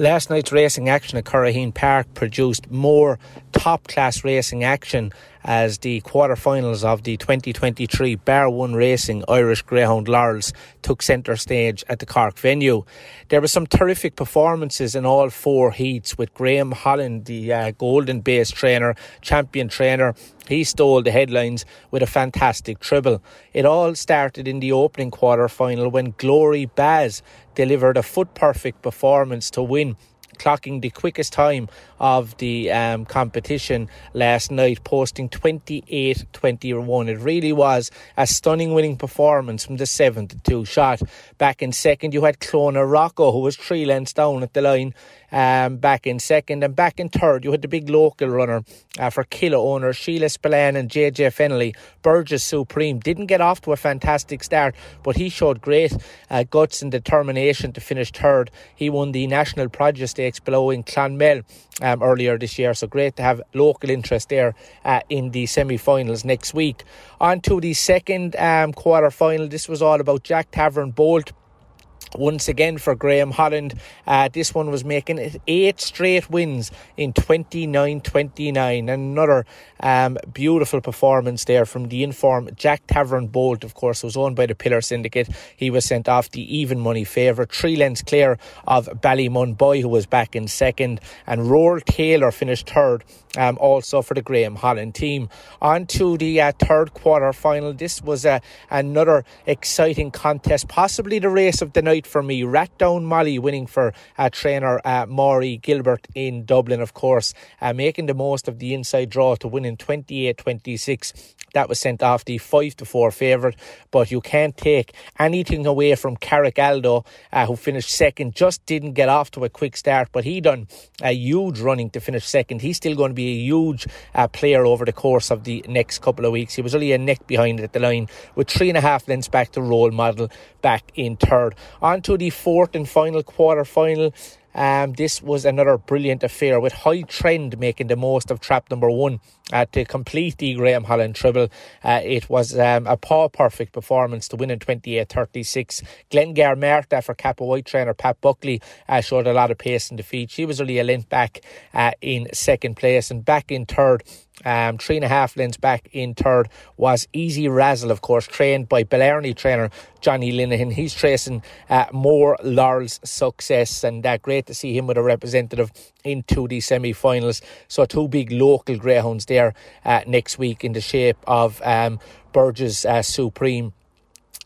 Last night's racing action at Curraheen Park produced more top class racing action as the quarter-finals of the 2023 Bar 1 Racing Irish Greyhound Laurels took centre stage at the Cork venue. There were some terrific performances in all four heats with Graham Holland, the uh, Golden Base trainer, champion trainer. He stole the headlines with a fantastic treble. It all started in the opening quarter final when Glory Baz delivered a foot perfect performance to win clocking the quickest time of the um, competition last night, posting 28 21. It really was a stunning winning performance from the 7 to 2 shot. Back in second, you had Clona Rocco, who was three lengths down at the line um, back in second. And back in third, you had the big local runner uh, for Killa owner Sheila Spillane and JJ Fennelly. Burgess Supreme didn't get off to a fantastic start, but he showed great uh, guts and determination to finish third. He won the National Produce Stakes below in Clonmel um, earlier this year, so great to have local interest there uh, in the semi finals next week. On to the second um, quarter final, this was all about Jack Tavern Bolt once again for Graham Holland. Uh, this one was making it eight straight wins in 29 29. Another um, beautiful performance there from the inform Jack Tavern Bolt, of course, was owned by the Pillar Syndicate. He was sent off the even money favourite, three lengths clear of Ballymun Boy, who was back in second, and Roar Taylor finished third. Um, also for the Graham Holland team. On to the uh, third quarter final. This was uh, another exciting contest, possibly the race of the night for me. Rathdown Molly winning for uh, trainer uh, Maury Gilbert in Dublin, of course, uh, making the most of the inside draw to win in 28 26. That was sent off the 5 to 4 favourite, but you can't take anything away from Carrick Aldo, uh, who finished second, just didn't get off to a quick start, but he done a huge running to finish second. He's still going to be a huge uh, player over the course of the next couple of weeks. He was only a neck behind at the line with three and a half lengths back to role model back in third. On to the fourth and final quarter final. Um, this was another brilliant affair with High Trend making the most of trap number one uh, to complete the Graham Holland treble. Uh, it was um, a paw perfect performance to win in 28 36. Glengar Marta for Cappawhite trainer Pat Buckley uh, showed a lot of pace in defeat. She was only a length back uh, in second place and back in third um, three and a half lengths back in third was Easy Razzle, of course, trained by Blarney trainer Johnny Linehan. He's tracing uh, more Laurel's success, and uh, great to see him with a representative into the semi finals. So, two big local greyhounds there uh, next week in the shape of um, Burgess uh, Supreme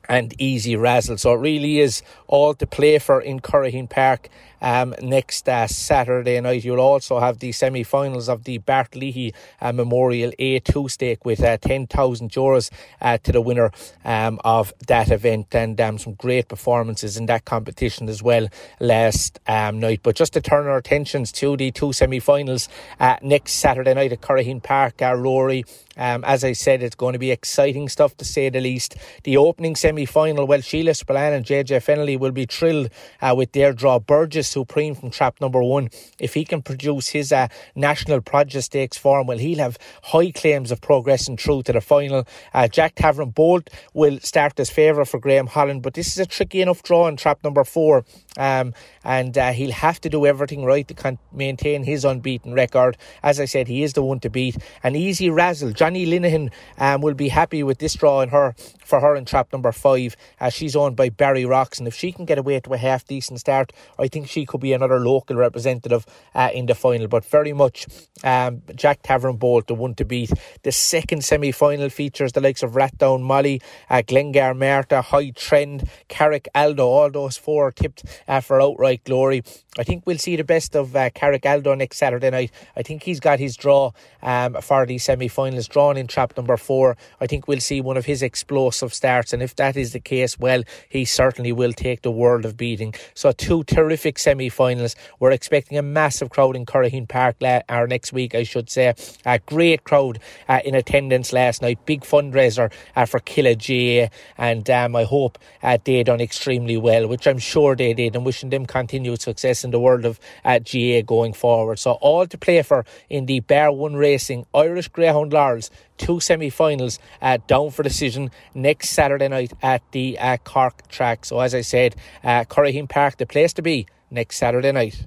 and Easy Razzle. So, it really is all to play for in Curraheen Park um, next uh, Saturday night. You'll also have the semi finals of the Bart Leahy uh, Memorial A2 stake with uh, 10,000 euros uh, to the winner um, of that event and um, some great performances in that competition as well last um, night. But just to turn our attentions to the two semi finals uh, next Saturday night at Curraheen Park, uh, Rory. Um, as I said, it's going to be exciting stuff to say the least. The opening semi final, well, Sheila Spillane and JJ Fennelly will be thrilled uh, with their draw. Burgess Supreme from trap number one. If he can produce his uh, national Produce Stakes form, well, he'll have high claims of progressing through to the final. Uh, Jack Tavern Bolt will start as favourite for Graham Holland, but this is a tricky enough draw in trap number four. Um, and uh, he'll have to do everything right to con- maintain his unbeaten record. As I said, he is the one to beat. An easy razzle. Johnny Linehan um, will be happy with this draw in her for her in trap number five. Uh, she's owned by Barry Rocks, and if she can get away to a half decent start, I think she could be another local representative uh, in the final. But very much um, Jack Tavern Bolt, the one to beat. The second semi final features the likes of Rathdown Molly, uh, Glengar High Trend, Carrick Aldo. All those four tipped uh, for outright glory. I think we'll see the best of uh, Carrick next Saturday night. I think he's got his draw um, for the semi finals drawn in trap number four. I think we'll see one of his explosive starts, and if that is the case, well, he certainly will take the world of beating. So, two terrific semi finals. We're expecting a massive crowd in Curraheen Park la- our next week, I should say. A great crowd uh, in attendance last night. Big fundraiser uh, for Killa GA, and um, I hope uh, they done extremely well, which I'm sure they did, and wishing them continued success in the world of uh, GA going forward. So, all to play for in the Bar 1 Racing Irish Greyhound Laurels two semi finals uh, down for decision next Saturday night at the uh, Cork track. So, as I said, uh, Park, the place to be next Saturday night.